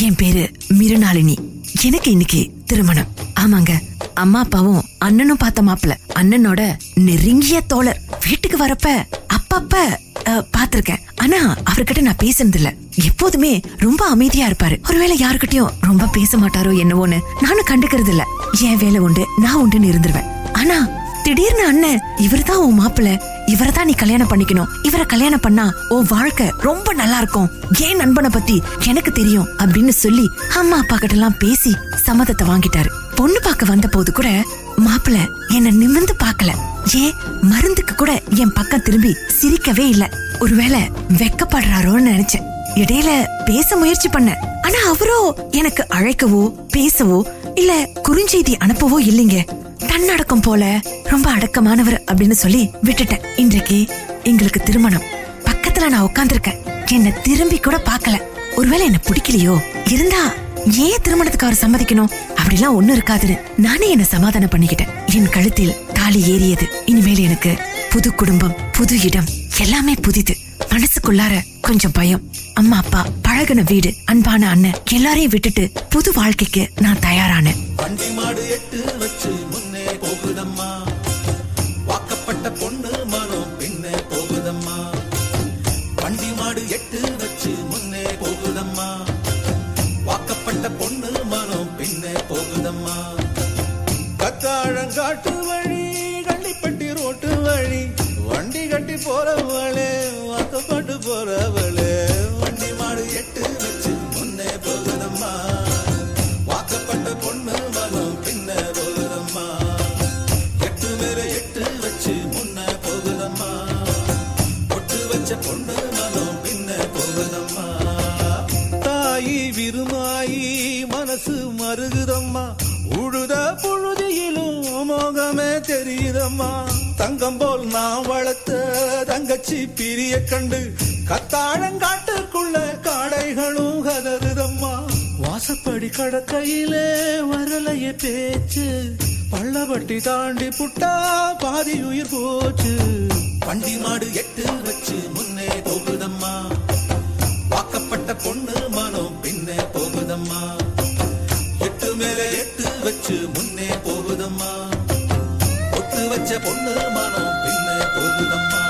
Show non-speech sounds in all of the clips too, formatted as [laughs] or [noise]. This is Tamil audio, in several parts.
என் பேரு மிருநாளினி எனக்கு இன்னைக்கு திருமணம். ஆமாங்க. அம்மா அப்பாவும் அண்ணனும் பார்த்த மாப்பிள. அண்ணனோட நெருங்கிய தோழர். வீட்டுக்கு வரப்ப அப்பப்ப அஹ், பார்த்திருக்கேன். ஆனா அவர்கிட்ட நான் பேசுனது இல்ல எப்போதுமே ரொம்ப அமைதியா இருப்பாரு. ஒருவேளை யாருக்கிட்டயும் ரொம்ப பேச மாட்டாரோ என்னவோன்னு நானும் கண்டுக்கிறது இல்ல என் வேலை உண்டு நான் உண்டுன்னு இருந்துருவேன். ஆனா திடீர்னு அண்ணன் இவர்தான் உன் மாப்பிள்ள இவரைதான் நீ கல்யாணம் பண்ணிக்கணும். இவரை கல்யாணம் பண்ணா உன் வாழ்க்கை ரொம்ப நல்லா இருக்கும். ஏன் நண்பனை பத்தி எனக்கு தெரியும் அப்படின்னு சொல்லி அம்மா அப்பா கிட்ட எல்லாம் பேசி சம்மதத்தை வாங்கிட்டாரு. பொண்ணு பார்க்க வந்த போது கூட மாப்பிள்ள என்ன நிமிர்ந்து பார்க்கல. ஏன்? மருந்துக்கு கூட என் பக்கம் திரும்பி சிரிக்கவே இல்ல. ஒருவேளை வெக்கப்படுறாரோன்னு நினைச்சேன். இடையில பேச முயற்சி பண்ண ஆனா அவரோ எனக்கு அழைக்கவோ பேசவோ இல்ல குறுஞ்செய்தி அனுப்பவோ இல்லைங்க. தன்னடக்கம் போல ரொம்ப அடக்கமானவர் அப்படின்னு சொல்லி விட்டுட்டேன். இன்றைக்கு எங்களுக்கு திருமணம். பக்கத்துல நான் உட்காந்துருக்கேன் என்ன திரும்பி கூட பாக்கல ஒருவேளை என்ன பிடிக்கலையோ? இருந்தா ஏன் திருமணத்துக்கு அவர் சம்மதிக்கணும்? அப்படிலாம் ஒண்ணும் இருக்காதுன்னு நானே என்ன சமாதானம் பண்ணிக்கிட்டேன். என் கழுத்தில் தாலி ஏறியது. இனிமேல் எனக்கு புது குடும்பம் புது இடம் எல்லாமே புதிது. மனசுக்குள்ளார கொஞ்சம் பயம். அம்மா அப்பா பழகுன வீடு அன்பான அண்ணன் எல்லாரையும் விட்டுட்டு புது வாழ்க்கைக்கு நான் தயாரானேன். போகுதம்மா. வாக்கப்பட்ட பொண்ணு மனம் பின்னே போகுதம்மா. வண்டி மாடு எட்டு வச்சு முன்னே போகுதம்மா. தங்கம் போல் நான் வளர்த்த தங்கச்சி பிரிய கண்டு கத்தாழங்காட்டுக்குள்ள காடைகளும் கதறுதம்மா. வாசப்படி கடக்கையிலே வரலைய பேச்சு. பள்ளவட்டி தாண்டி புட்டா பாதி உயிர் போச்சு. வண்டி மாடு எட்டு வச்சு முன்னே போகுதம்மா. வாக்கப்பட்ட பொண்ணு மனம் பின்னே போகுதம்மா. எட்டு மேல எட்டு வச்சு முன்னே போகுதம்மா. ஒட்டு பொண்ணு மனம் பின்ன பொருதம்மா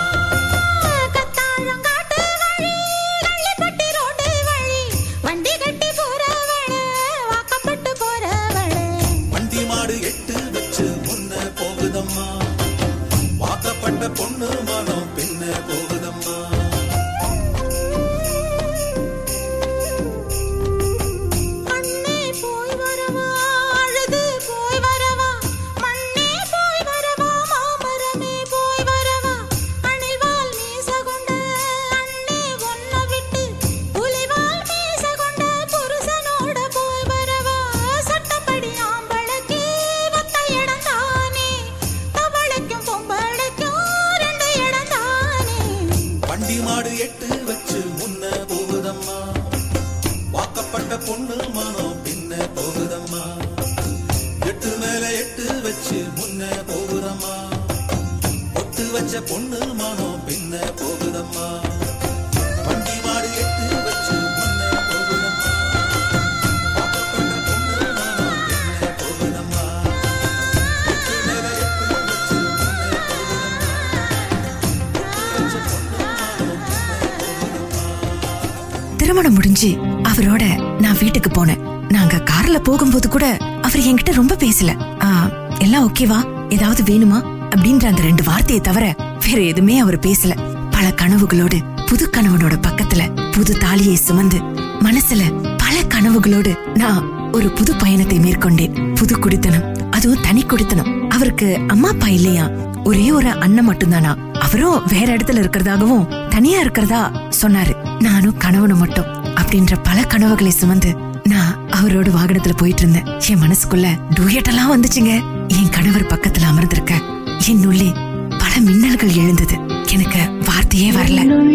பொண்ணு மனம் பின்ன போகுதம்மா. எட்டு மேல எட்டு வச்சு முன்ன போகுதம்மா. ஒட்டு வச்ச பொண்ணு மனம் பின்ன போகுதம்மா. வண்டி மாடு எட்டு வச்சு முன்ன போகுதம்மா. திருமணம் முடிஞ்சு அவரோட நான் வீட்டுக்கு போனேன். நாங்க கார்ல போகும்போது கூட அவர் என்கிட்ட ரொம்ப பேசல. எல்லாம் ஓகேவா ஏதாவது வேணுமா? அப்படின்ற அந்த ரெண்டு வார்த்தையை தவிர வேற எதுவுமே அவர் பேசல. பல கனவுகளோடு புது கணவனோட பக்கத்துல புது தாலியை சுமந்து மனசுல பல கனவுகளோடு நான் ஒரு புது பயணத்தை மேற்கொண்டேன். புது குடித்தனம் அதுவும் தனி குடித்தனம். அவருக்கு அம்மா அப்பா இல்லையா? ஒரே ஒரு அண்ணன் மட்டும்தானா? அவரும் வேற இடத்துல இருக்கிறதாகவும் தனியா இருக்கிறதா? சொன்னாரு. நானும் கணவனும் மட்டும். அப்படின்ற பல கனவுகளை சுமந்து நான் அவரோட வாகனத்துல போயிட்டு இருந்தேன் என் மனசுக்குள்ள டூயட் எல்லாம் வந்துச்சுங்க. என் கணவர் பக்கத்துல அமர்ந்திருக்க என் உள்ளே பல மின்னல்கள் எழுந்தது. எனக்கு வார்த்தையே வரல.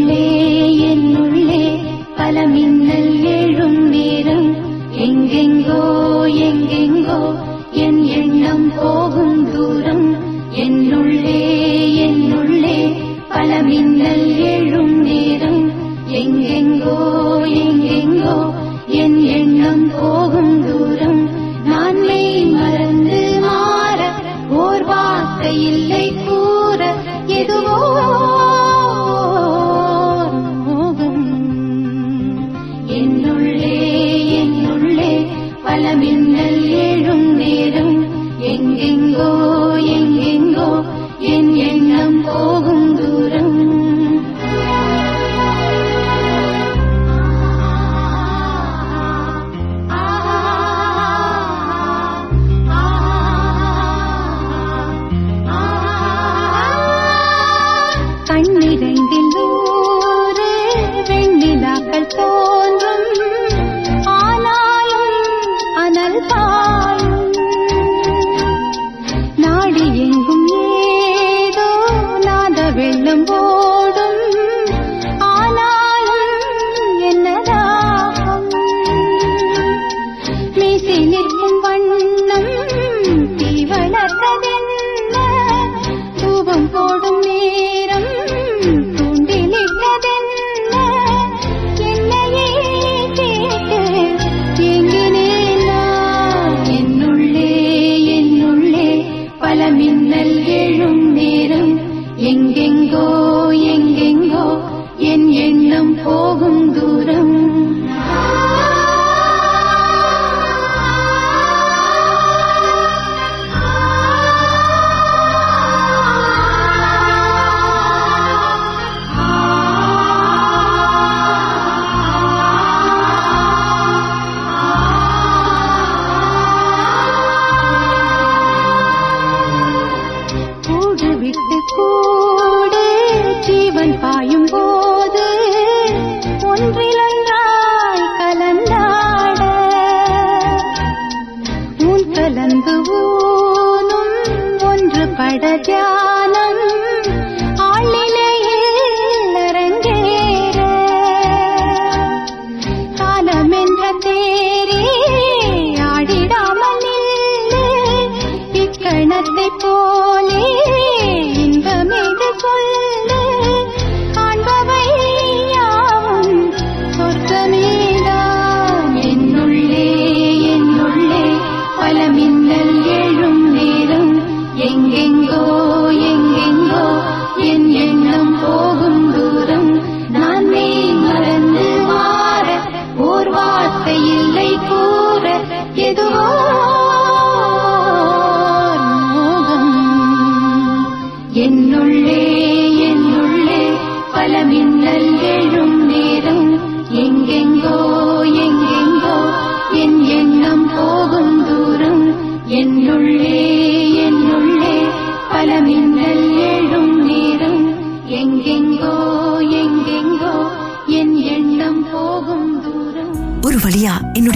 爱的家。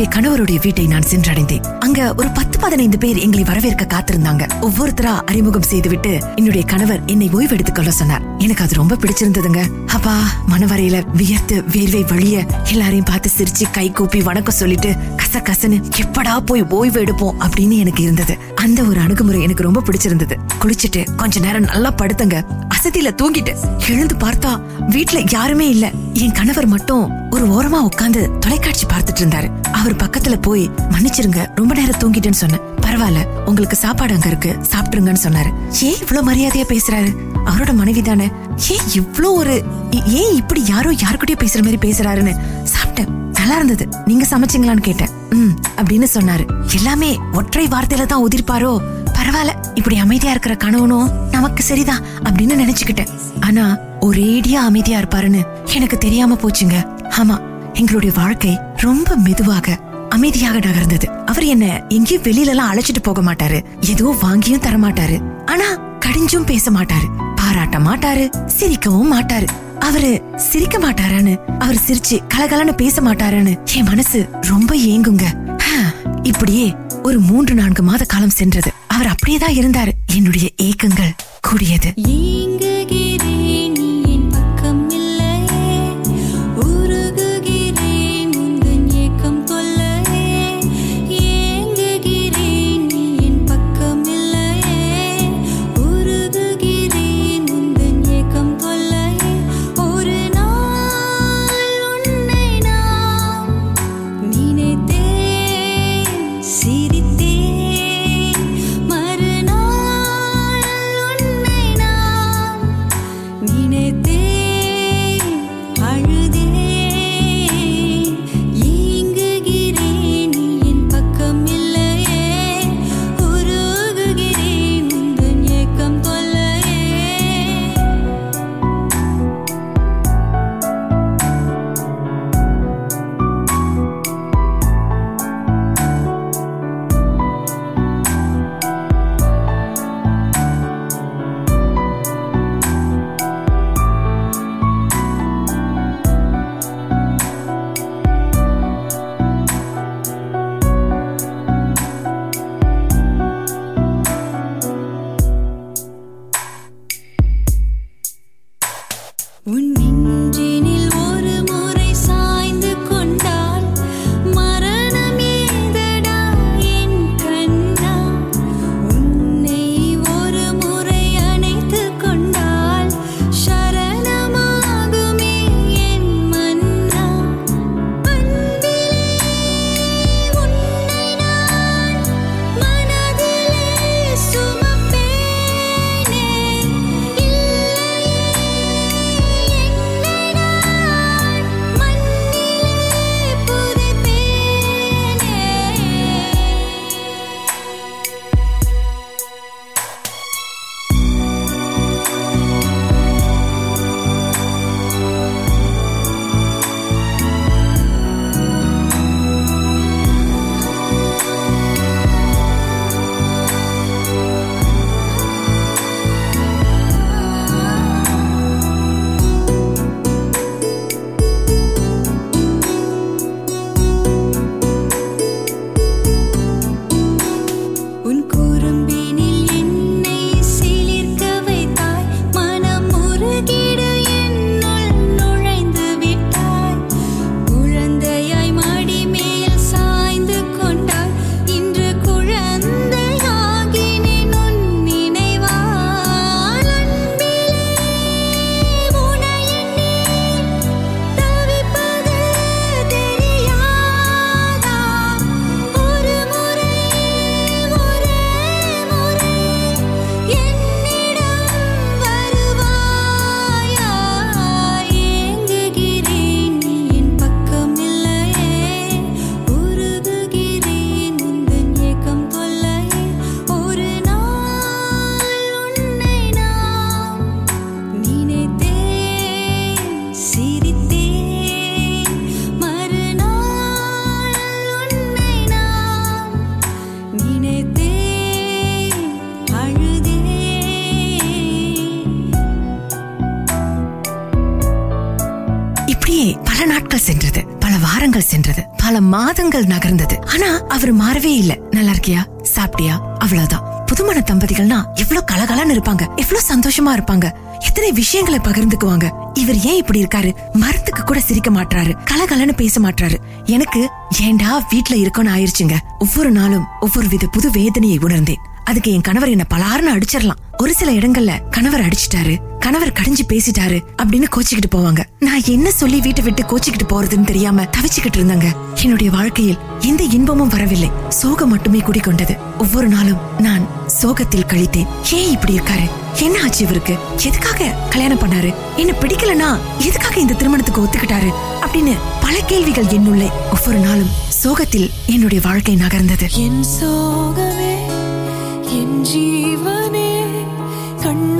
என்னுடைய கணவருடைய வீட்டை நான் சென்றடைந்தேன். அங்க ஒரு பத்து பதினைந்து பேர் எங்களை வரவேற்க காத்திருந்தாங்க. ஒவ்வொருத்தரா அறிமுகம் செய்துவிட்டு என்னுடைய கணவர் என்னை ஓய்வெடுத்துக் கொள்ள சொன்னார். எனக்கு அது ரொம்ப பிடிச்சிருந்ததுங்க. அப்பா மனவரையில வியர்த்து வேர்வை வழிய எல்லாரையும் பார்த்து சிரிச்சு கை கூப்பி வணக்கம் சொல்லிட்டு கச கசன்னு எப்படா போய் ஓய்வு எடுப்போம் அப்படின்னு எனக்கு இருந்தது. அந்த ஒரு அணுகுமுறை எனக்கு ரொம்ப பிடிச்சிருந்தது. குளிச்சிட்டு கொஞ்ச நேரம் நல்லா படுத்தங்க. அசதியில தூங்கிட்டு எழுந்து பார்த்தா வீட்டுல யாருமே இல்ல. என் கணவர் மட்டும் ஒரு ஓரமா உட்கார்ந்து தொலைக்காட்சி பார்த்துட்டு இருந்தாரு. அவர் பக்கத்துல போய் மன்னிச்சிருங்க ரொம்ப நேரம் தூங்கிட்டேன்னு சொன்னேன். பரவாயில்ல உங்களுக்கு சாப்பாடு அங்க இருக்கு சாப்பிட்டுருங்கன்னு சொன்னாரு. ஏன் இவ்வளவு மரியாதையா பேசுறாரு? அவரோட மனைவி தானே. ஏன் இவ்ளோ ஒரு ஏன் இப்படி யாரோ யாருக்கிட்டயோ பேசுற மாதிரி பேசுறாருன்னு? சாப்பிட்டேன் நல்லா இருந்தது. நீங்க சமைச்சீங்களான்னு கேட்டேன். ம் அப்படின்னு சொன்னாரு. எல்லாமே ஒற்றை வார்த்தையில தான் உதிர்ப்பாரோ? பரவாயில்ல இப்படி அமைதியா இருக்கிற கணவனும் நமக்கு சரிதான் அப்படின்னு நினைச்சுக்கிட்டேன். ஆனா ஒரேடியா அமைதியா இருப்பாருன்னு எனக்கு தெரியாம போச்சுங்க. ஆமா எங்களுடைய வாழ்க்கை ரொம்ப மெதுவாக அமைதியாக நகர்ந்தது. அவர் என்ன எங்கேயும் வெளியில எல்லாம் அழைச்சிட்டு போக மாட்டாரு. எதுவும் வாங்கியும் தர மாட்டாரு ஆனா கடிஞ்சும் பேச மாட்டாரு. பாராட்ட மாட்டாரு. சிரிக்கவும் மாட்டாரு. அவரு சிரிக்க மாட்டாரான்னு அவர் சிரிச்சு கலகலன்னு பேச மாட்டாரான்னு என் மனசு ரொம்ப ஏங்குங்க. இப்படியே ஒரு மூன்று நான்கு மாத காலம் சென்றது. அவர் அப்படியேதான் இருந்தாரு. என்னுடைய ஏக்கங்கள் கூடியது. மாதங்கள் நகர்ந்தது. ஆனா அவர் மாறவே இல்ல. நல்லா இருக்கியா சாப்பிட்டியா? அவ்வளவுதான். புதுமண தம்பதிகள்னா எவ்வளவு கலகலன்னு இருப்பாங்க. எவ்வளவு சந்தோஷமா இருப்பாங்க. எத்தனை விஷயங்களை பகிர்ந்துக்குவாங்க. இவர் ஏன் இப்படி இருக்காரு? மரத்துக்கு கூட சிரிக்க மாட்டாரு கலகலன்னு பேச மாட்டாரு எனக்கு ஏண்டா வீட்டுல இருக்கோன்னு ஆயிருச்சுங்க. ஒவ்வொரு நாளும் ஒவ்வொரு வித புது வேதனையை உணர்ந்தேன். அதுக்கு என் கணவர் என்ன பலாருன்னு அடிச்சிடலாம் ஒரு சில இடங்கள்ல கணவர் அடிச்சிட்டாரு. கணவர் கடிஞ்சு பேசிட்டாரு அப்படின்னு கோச்சிக்கிட்டு போவாங்க. நான் என்ன சொல்லி வீட்டை விட்டு கோச்சிக்கிட்டு போறதுன்னு தெரியாம தவிச்சுக்கிட்டு இருந்தாங்க. என்னுடைய வாழ்க்கையில் எந்த இன்பமும் வரவில்லை. சோகம் மட்டுமே குடிக்கொண்டது ஒவ்வொரு நாளும் நான் சோகத்தில் கழித்தேன். ஏன் இப்படி இருக்காரு? என்ன ஆச்சு இவருக்கு? எதுக்காக கல்யாணம் பண்ணாரு? என்ன பிடிக்கலனா எதுக்காக இந்த திருமணத்துக்கு ஒத்துக்கிட்டாரு? அப்படின்னு பல கேள்விகள் என்னுள்ளே ஒவ்வொரு நாளும் சோகத்தில் என்னுடைய வாழ்க்கை நகர்ந்தது. என் சோகமே என் ஜீவனே கண்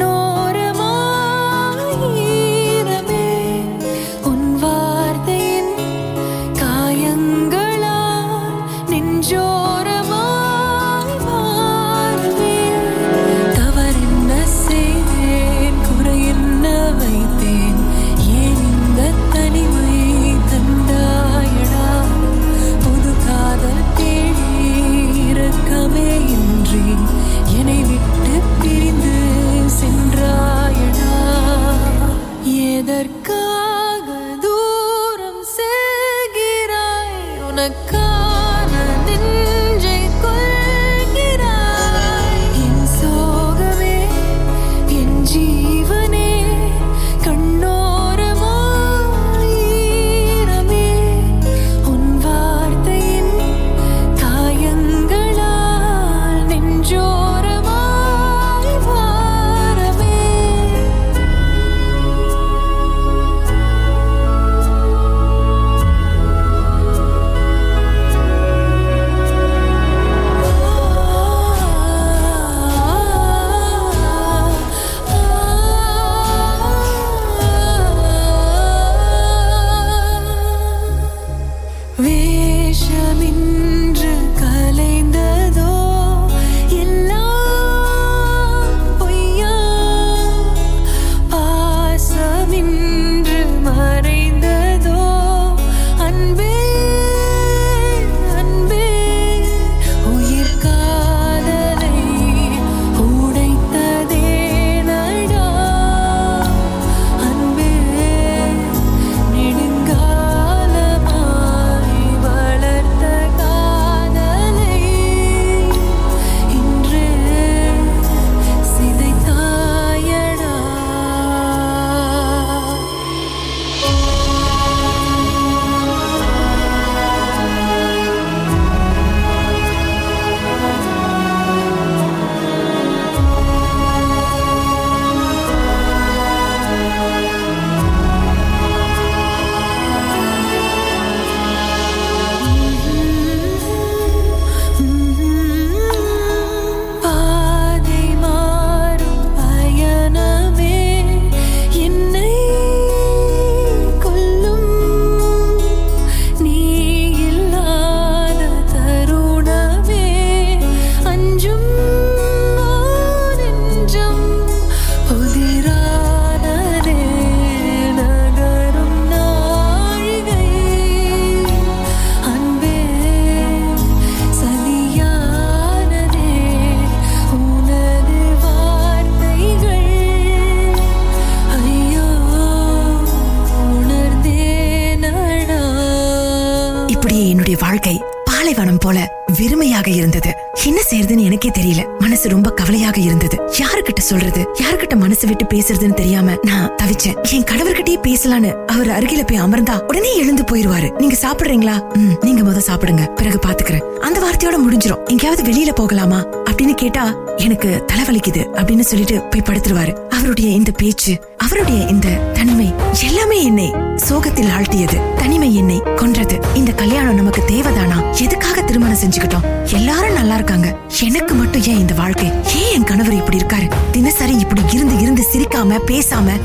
வெறுமையாக இருந்தது. என்ன செய்யறதுன்னு எனக்கே தெரியல. மனசு ரொம்ப கவலையாக இருந்தது. யாருக்கிட்ட சொல்றது? யாருக்கிட்ட மனசு விட்டு பேசுறதுன்னு தெரியாம நான் தவிச்சேன். என் கணவர்கிட்டயே பேசலான்னு அவர் அருகில போய் அமர்ந்தா உடனே எழுந்து போயிருவாரு. நீங்க சாப்பிடுறீங்களா? நீங்க முத சாப்பிடுங்க. பிறகு பாத்துக்கிறேன். அந்த வார்த்தையோட முடிஞ்சிரும். எங்கேயாவது வெளியில போகலாமா? அப்படின்னு கேட்டா எனக்கு தலைவலிக்குது அப்படின்னு சொல்லிட்டு போய் படுத்துருவாரு. அவருடைய இந்த பேச்சு அவருடைய இந்த தனிமை எல்லாமே என்னை சோகத்தில் ஆழ்த்தியது. தனிமை என்னை கொன்றது. இந்த கல்யாணம் நமக்கு தேவைதானா? எதுக்காக திருமணம் செஞ்சு வச்சுக்கிட்டோம் எல்லாரும் நல்லா இருக்காங்க. எனக்கு மட்டும் ஏன் இந்த வாழ்க்கை? ஏன் என் கணவர் இப்படி இருக்காரு? தினசரி இப்படி இருந்து இருந்து சிரிக்காம பேசாம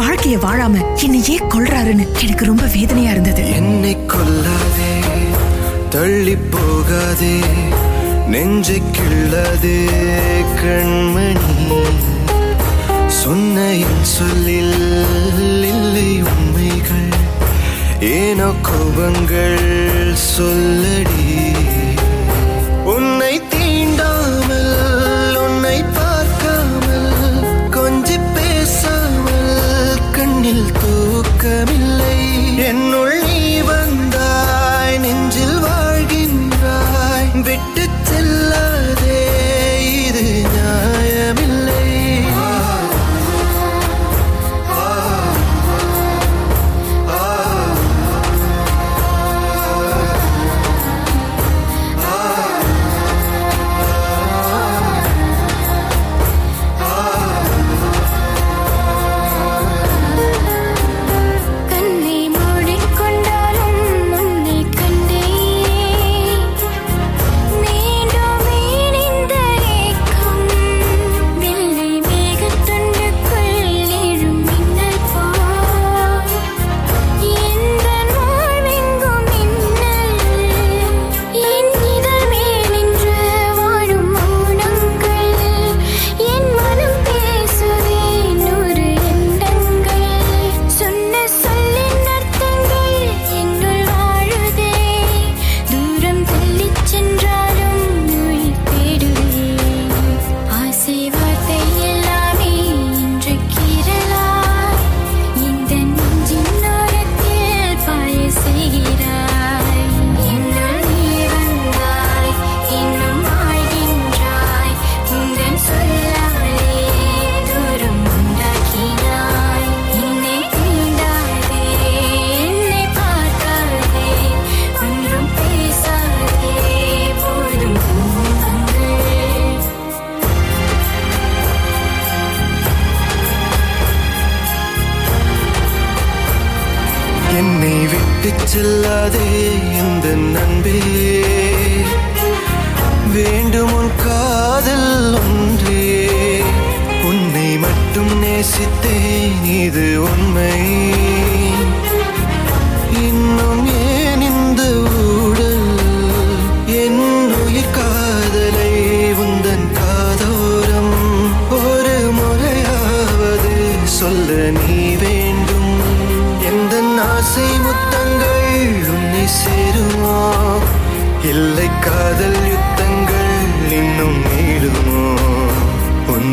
வாழ்க்கைய வாழாம என்னை ஏன் கொல்றாருன்னு எனக்கு ரொம்ப வேதனையா இருந்தது. என்னை கொல்லாதே தள்ளி போகாதே நெஞ்சை கிள்ளதே கண்மணி. சொன்ன சொல்லில் இல்லை உண்மைகள் ஏனோ கோபங்கள் சொல்லடி.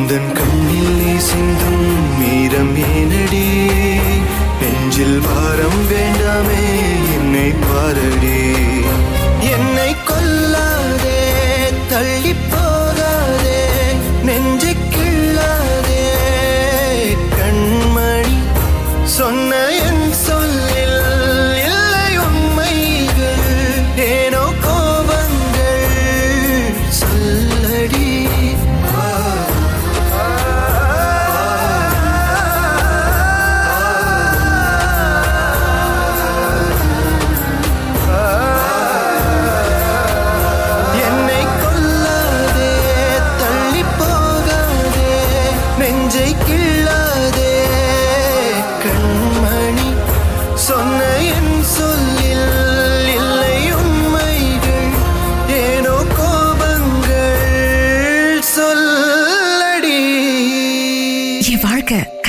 உந்தன் கண்ணில் சிந்தும் மீரம் ஏனடி நெஞ்சில் பாரம் வேண்டாமே என்னை பாரடி.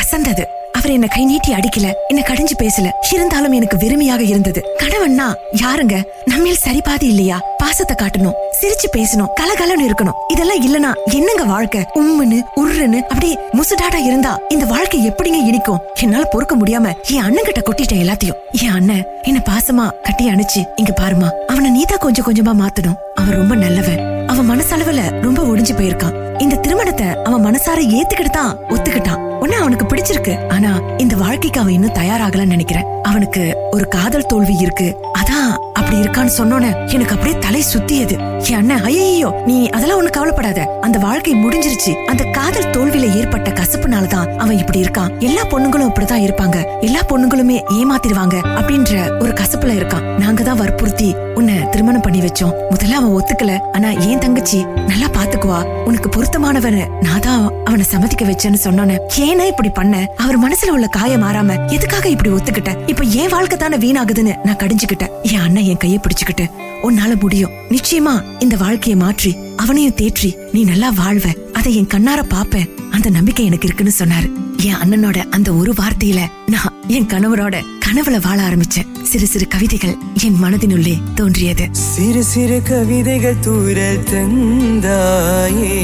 வாழ்க்கை கசந்தது அவர் என்ன கை நீட்டி அடிக்கல என்ன கடிஞ்சு பேசல. இருந்தாலும் எனக்கு வெறுமையாக இருந்தது. கணவன்னா யாருங்க? நம்மேல் சரி பாதி இல்லையா? பாசத்தை காட்டணும் சிரிச்சு பேசணும் கலகலன்னு இருக்கணும். இதெல்லாம் இல்லனா என்னங்க வாழ்க்கை? உம்முன்னு உருன்னு அப்படியே முசுடாடா இருந்தா இந்த வாழ்க்கை எப்படிங்க இனிக்கும்? என்னால பொறுக்க முடியாம என் அண்ணன் கிட்ட கொட்டிட்டேன் எல்லாத்தையும். என் அண்ணன் என்ன பாசமா கட்டி அணைச்சு இங்க பாருமா அவனை நீதான் கொஞ்சம் கொஞ்சமா மாத்தணும். அவன் ரொம்ப நல்லவன். அவன் மனசளவுல ரொம்ப ஒடிஞ்சு போயிருக்கான். இந்த திருமணத்தை அவன் மனசார ஏத்துக்கிட்டு தான் ஒத்துக்கிட்டான். உன்ன அவனுக்கு பிடிச்சிருக்கு. ஆனா இந்த வாழ்க்கைக்கு அவன் இன்னும் தயாராகலன்னு நினைக்கிறேன். அவனுக்கு ஒரு காதல் தோல்வி இருக்கு. அதான் அப்படி இருக்கான்னு சொன்னோன்னு எனக்கு அப்படியே தலை சுத்தியது. என் அண்ணன் ஐயோ நீ அதெல்லாம் ஒண்ணு கவலைப்படாத. அந்த வாழ்க்கை முடிஞ்சிருச்சு. அந்த காதல் தோல்வியில ஏற்பட்ட கசப்புனாலதான் அவன் இப்படி இருக்கான். எல்லா பொண்ணுங்களும் இப்படிதான் இருப்பாங்க. எல்லா பொண்ணுங்களுமே ஏமாத்திடுவாங்க அப்படின்ற ஒரு கசப்புல இருக்கான். நாங்க தான் வற்புறுத்தி உன்னை திருமணம் பண்ணி வச்சோம். முதல்ல அவன் ஒத்துக்கல. ஆனா ஏன் தங்கச்சி நல்லா பாத்துக்குவா. உனக்கு பொருத்தமானவன நான் தான் அவனை சம்மதிக்க வச்சேன்னு சொன்னோன்னே ஏன்னா இப்படி பண்ண? அவர் மனசுல உள்ள காயம் மாறாம எதுக்காக இப்படி ஒத்துக்கிட்ட? இப்ப ஏன் வாழ்க்கை தானே வீணாகுதுன்னு நான் கடிஞ்சுக்கிட்டேன். என் அண்ணன் என் கையை பிடிச்சுக்கிட்டு உன்னால முடியும். நிச்சயமா இந்த வாழ்க்கையை மாற்றி அவனையும் தேற்றி நீ நல்லா வாழ்வ. அதை என் கண்ணார பாப்பேன் அந்த நம்பிக்கை எனக்கு இருக்குன்னு சொன்னாரு. என் அண்ணனோட அந்த ஒரு வார்த்தையில நான் என் கணவரோட கனவுல வாழ ஆரம்பிச்சேன். சிறு சிறு கவிதைகள் என் மனதினுள்ளே தோன்றியது. சிறு சிறு கவிதைகள் தூரல் தந்தாயே.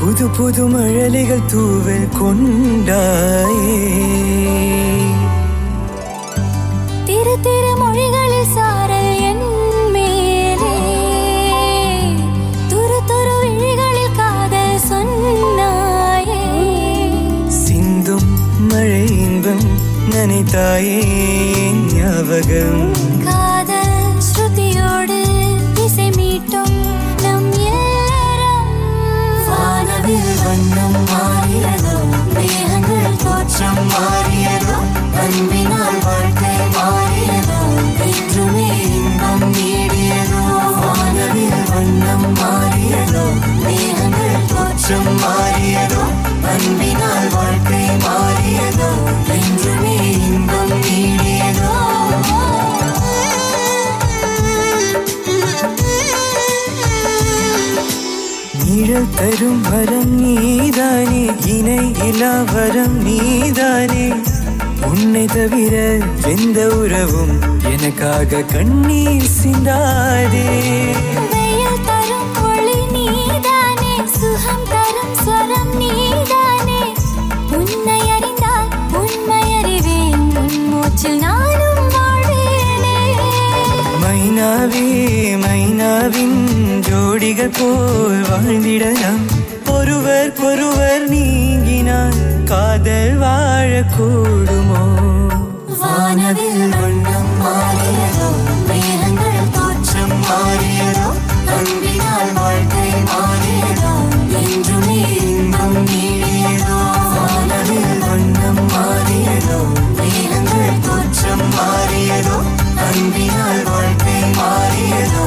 புது புது மழலைகள் தூவல் கொண்டாயே. நனைத்தாயே ஞாபகம். காதல் ஸ்ருதியோடு இசை மீட்டும் நம் வானவில் வண்ணம் மாறியதோ மேகங்கள் தோற்றம் மாறியதோ அன்பினால் வாழ்க்கை மாறியதோ என்றுமே இன்பம் நீடியதோ வானவில் வண்ணம் மாறியதோ மேகங்கள் தோற்றம் மாறியதோ அன்பினால் வாழ்க்கை மாறியதோ தரும் வரம் நீதானே இணை இலா வரம் நீதானே. உன்னை தவிர எந்த உறவும் எனக்காக கண்ணீர் சிந்தாதே. ஜோடிகள் போல் வாழ்ந்திடலாம். ஒருவர் ஒருவர் நீங்கினால் காதல் வாழக்கூடுமோ? வானவில் வண்ணம் மாறியதோ மேகங்கள் தோற்றம் மாறியதோ அன்பினால் வாழ்க்கை மாறியதோ என்றுமே இன்பம் நீடியதோ. வானவில் வண்ணம் மாறியதோ மேகங்கள் தோற்றம் மாறியதோ அன்பினால் வாழ்க்கை மாறியதோ.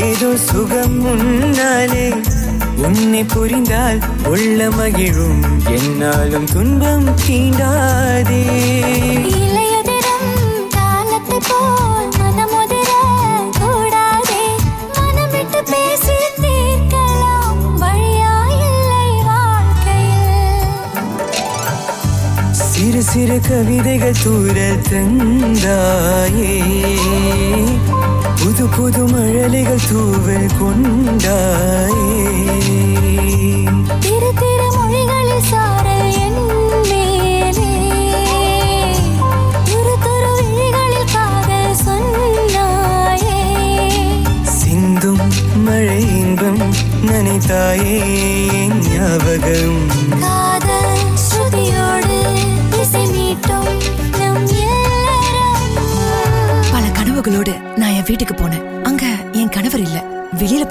ஏதோ சுகம் முன்னாலே உன்னை புரிந்தால் உள்ள மகிழும். என்னாலும் துன்பம் தீண்டாதே. சிறு சிறு கவிதைகள் தூர தந்தாயே. புது புது மழலைகள் தூவல் கொண்டாயே. திரு திரு மொழிகளில் சாரல் என் மேலே. துரு துரு விழிகளில் காதல் சொன்னாயே. சிந்தும் மழை இன்பம் நனைத்தாயே. ஞாபகம்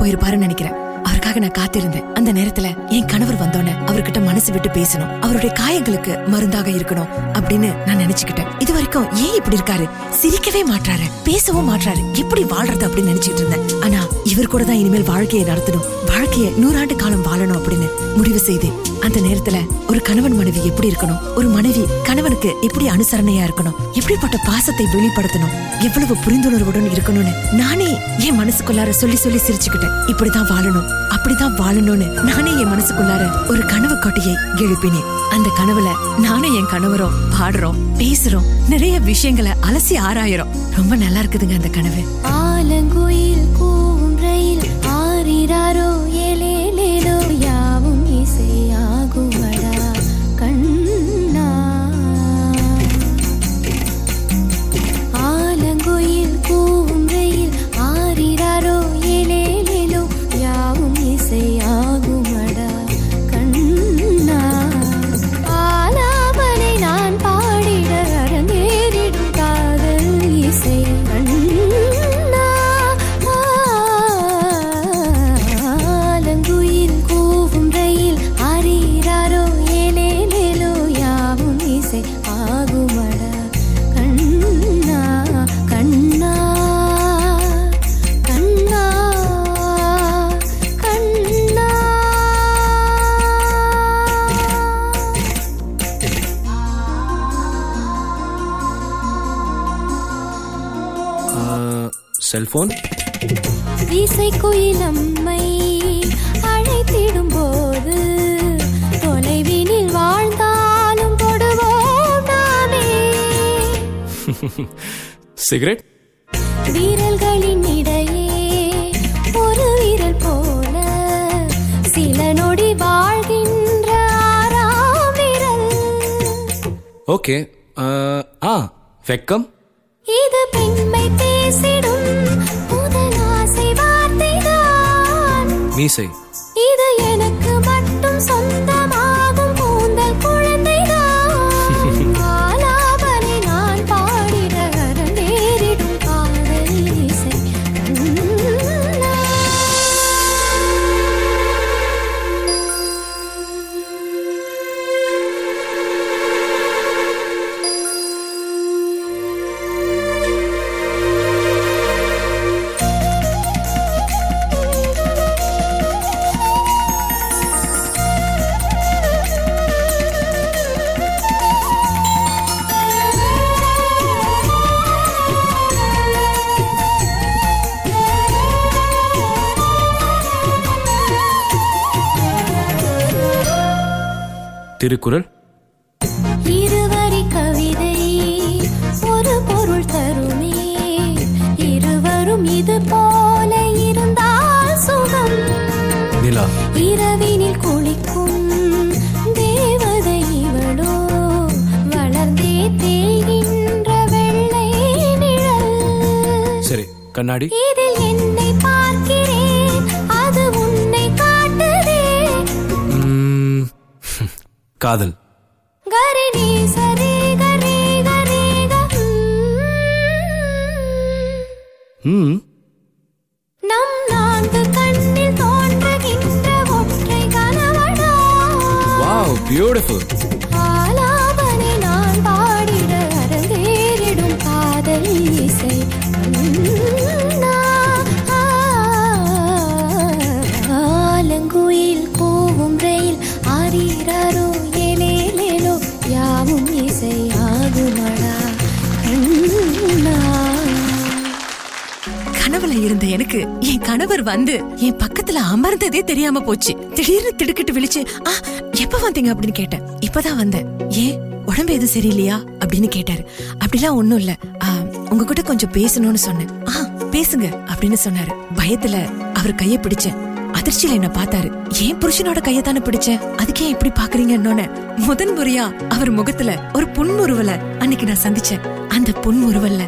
போயிருப்பாருன்னு நினைக்கிறேன். அவருக்காக நான் காத்திருந்தேன். அந்த நேரத்துல என் கணவர் வந்தோன்னே அவர்கிட்ட மனசு விட்டு பேசணும். அவருடைய காயங்களுக்கு மருந்தாக இருக்கணும் அப்படின்னு நான் நினைச்சுக்கிட்டேன். இது வரைக்கும் ஏன் இப்படி இருக்காரு? சிரிக்கவே மாட்றாரு. பேசவும் மாட்றாரு. எப்படி வாழ்றது அப்படின்னு நினைச்சிட்டு இருந்தேன். ஆனா இவர் கூட தான் இனிமேல் வாழ்க்கையை நடத்தணும். வாழ்க்கையை நூறாண்டு காலம் வாழணும் அப்படின்னு முடிவு செய்தேன். அந்த நேரத்துல ஒரு கணவன் மனைவி எப்படி இருக்கணும்? ஒரு மனைவி கணவனுக்கு எப்படி அனுசரணையா இருக்கணும்? எப்படிப்பட்ட பாசத்தை வெளிப்படுத்தணும்? எவ்வளவு புரிந்துணர்வுடன் இருக்கணும்னு நானே என் மனசுக்குள்ளார சொல்லி சொல்லி சிரிச்சுக்கிட்டேன். இப்படிதான் வாழணும். அப்படிதான் வாழணும்னு நானே என் மனசுக்குள்ளார ஒரு கனவு கொட்டையை எழுப்பினேன். அந்த கனவுல நானும் என் கணவரும் பாடுறோம் பேசுறோம் நிறைய விஷயங்களை அலசி ஆராயறோம். ரொம்ப நல்லா இருக்குதுங்க அந்த கனவு. செல்போன் இசை குயிலம்மை அழைத்திடும் போது தொலைவினில் வாழ்ந்தாலும் தொடுவோம் நாமே. [laughs] சிகரெட் வீரல்களின் இடையே ஒரு வீரல் போல சில நொடி வாழ்கின்ற ஆறாம் விரல். ஓகே ஆ வெக்கம். இது பெண்மை பேசிடும் முதல் ஆசை வார்த்தைதான். மீசை. இது எனக்கு மட்டும் சொந்தமாகும் சுகம். நிலா. இரவினில் குளிக்கும் தேவதை இவளோ வளர்ந்தே தேய்கின்ற வெள்ளை நிழல். சரி கண்ணாடி. இதில் காதல். ம். என் பக்கத்துல அமர்ந்ததே தெரியாம போச்சு. திடீர்னு திடுக்கிட்டு விழிச்சு ஆ எப்ப வந்தீங்க? அப்படின்னு கேட்டேன். இப்பதான் வந்தேன். ஏன்? உடம்பு எதுவும் சரியில்லையா? அப்படின்னு கேட்டாரு. அப்படிலாம் ஒண்ணும் இல்ல. உங்ககிட்ட கொஞ்சம் பேசணும்னு சொன்னேன். ஆ பேசுங்க. அப்படின்னு சொன்னாரு. பயத்துல அவர் கைய பிடிச்சேன் அதிர்ச்சியில என்ன பார்த்தாரு. ஏன் புருஷனோட கைய தானே பிடிச்சேன் அதுக்கே இப்படி பாக்குறீங்கன்னு முதன் முறையா அவர் முகத்துல ஒரு புன்முறுவல அன்னைக்கு நான் சந்திச்சேன். அந்த புன்முறுவல்ல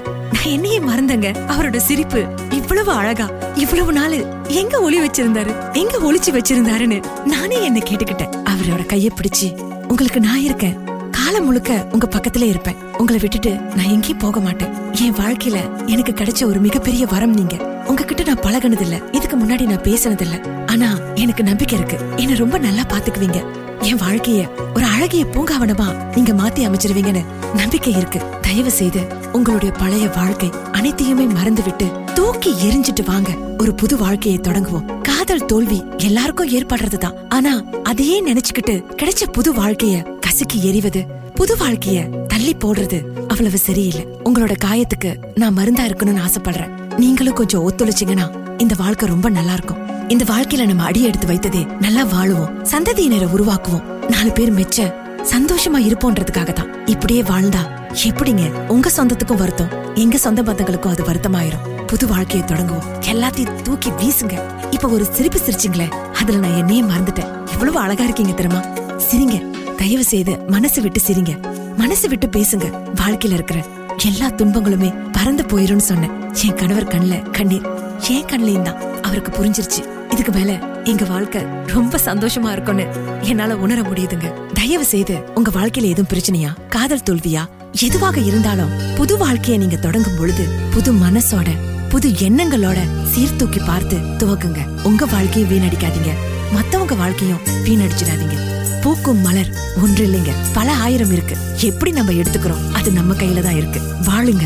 என்னையே மறந்தங்க. அவரோட சிரிப்பு இவ்வளவு அழகா இவ்வளவு நாள் எங்க ஒளி வச்சிருந்தாரு எங்க ஒளிச்சு வச்சிருந்தாருன்னு நானே என்ன கேட்டுக்கிட்டேன். அவரோட கைய பிடிச்சு உங்களுக்கு நான் இருக்கேன். காலம் முழுக்க உங்க பக்கத்துல இருப்பேன். உங்களை விட்டுட்டு நான் எங்கேயும் போக மாட்டேன். என் வாழ்க்கையில எனக்கு கிடைச்ச ஒரு மிகப்பெரிய வரம் நீங்க. உங்ககிட்ட நான் பழகுனது இல்ல இதுக்கு முன்னாடி நான் பேசினது இல்ல ஆனா எனக்கு நம்பிக்கை இருக்கு. என்ன ரொம்ப நல்லா பாத்துக்குவீங்க என் வாழ்க்கைய ஒரு அழகிய பூங்காவனமா நீங்க மாத்தி அமைச்சிருவீங்கன்னு நம்பிக்கை இருக்கு. தயவு செய்து உங்களுடைய பழைய வாழ்க்கை அனைத்தையுமே மறந்து விட்டு தூக்கி எரிஞ்சிட்டு வாங்க. ஒரு புது வாழ்க்கையை தொடங்குவோம். காதல் தோல்வி எல்லாருக்கும் ஏற்படுறதுதான். ஆனா அதையே நினைச்சுக்கிட்டு கிடைச்ச புது வாழ்க்கைய கசுக்கி எறிவது புது வாழ்க்கைய தள்ளி போடுறது அவ்வளவு சரியில்லை. உங்களோட காயத்துக்கு நான் மருந்தா இருக்கணும்னு ஆசைப்படுறேன். நீங்களும் கொஞ்சம் ஒத்துழைச்சீங்கன்னா இந்த வாழ்க்கை ரொம்ப நல்லா இருக்கும் இந்த வாழ்க்கையில நம்ம அடி எடுத்து வைத்ததே நல்லா வாழுவோம். சந்ததியினரை உருவாக்குவோம். நாலு பேர் மெச்ச சந்தோஷமா இருப்போன்றதுக்காக தான் இப்படியே வாழ்ந்தா எப்படிங்க உங்க சொந்தத்துக்கும் வருத்தம்? எங்க சொந்த பந்தங்களுக்கும் அது வருத்தமாயிரும். புது வாழ்க்கையை தொடங்குவோம். எல்லாத்தையும் தூக்கி வீசுங்க. இப்ப ஒரு சிரிப்பு சிரிச்சிங்களே அதுல நான் என்னையே மறந்துட்டேன். எவ்வளவு அழகா இருக்கீங்க தெரியுமா? சிரிங்க. தயவு செய்து மனசு விட்டு சிரிங்க. மனசு விட்டு பேசுங்க. வாழ்க்கையில இருக்கிற எல்லா துன்பங்களுமே பறந்து போயிரும்னு சொன்னேன். என் கணவர் கண்ணுல கண்ணீர். என் கண்ணிலையும் தான். அவருக்கு புரிஞ்சிருச்சு. இதுக்கு மேல எங்க வாழ்க்கை ரொம்ப சந்தோஷமா இருக்கும்னு என்னால உணர முடியுதுங்க. தயவு செய்து உங்க வாழ்க்கையில எதுவும் பிரச்சனையா? காதல் தோல்வியா? எதுவாக இருந்தாலும் புது வாழ்க்கைய நீங்க தொடங்கும் பொழுது புது மனசோட புது எண்ணங்களோட சீர்தூக்கி பார்த்து துவக்குங்க. உங்க வாழ்க்கையை வீணடிக்காதீங்க. மத்தவங்க வாழ்க்கையும் வீணடிச்சிடாதீங்க. பூக்கும் மலர் ஒன்று இல்லைங்க பல ஆயிரம் இருக்கு. எப்படி நம்ம எடுத்துக்கிறோம்? அது நம்ம கையில தான் இருக்கு. வாழுங்க.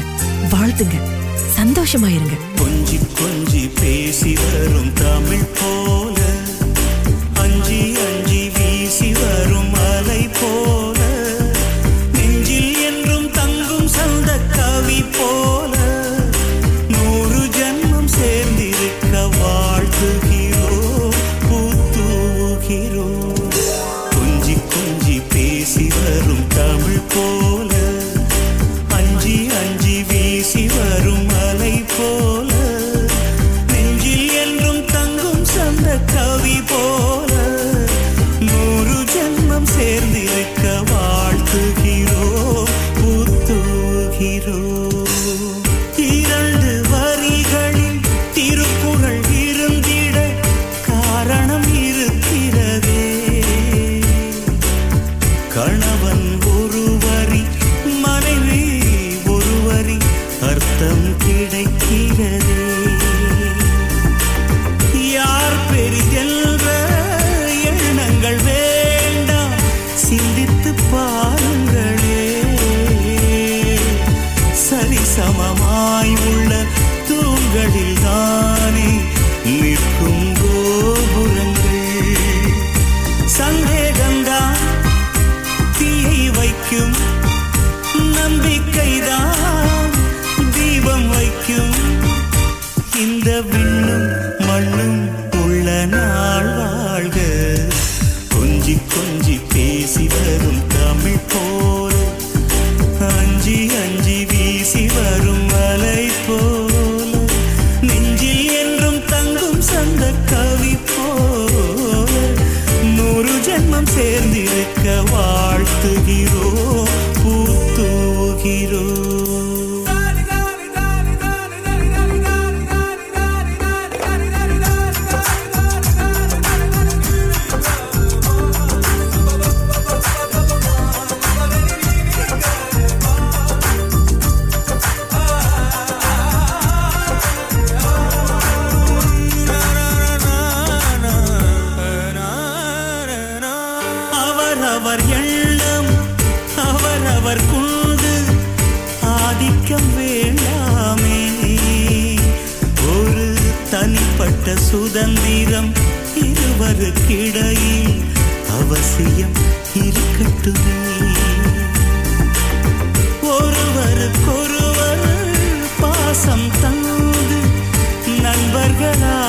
வாழ்த்துங்க. சந்தோஷமா இருங்க. கொஞ்சி கொஞ்சி பேசி வரும் தமிழ் போல. அஞ்சி அஞ்சி வீசி வரும் மலை போல. ஆதிக்கம் வேண்டாமே. ஒரு தனிப்பட்ட சுதந்திரம் இருவருக்கிடையில் அவசியம் இருக்கட்டுமே. ஒருவருக்கொருவர் பாசம் தந்து நண்பர்களா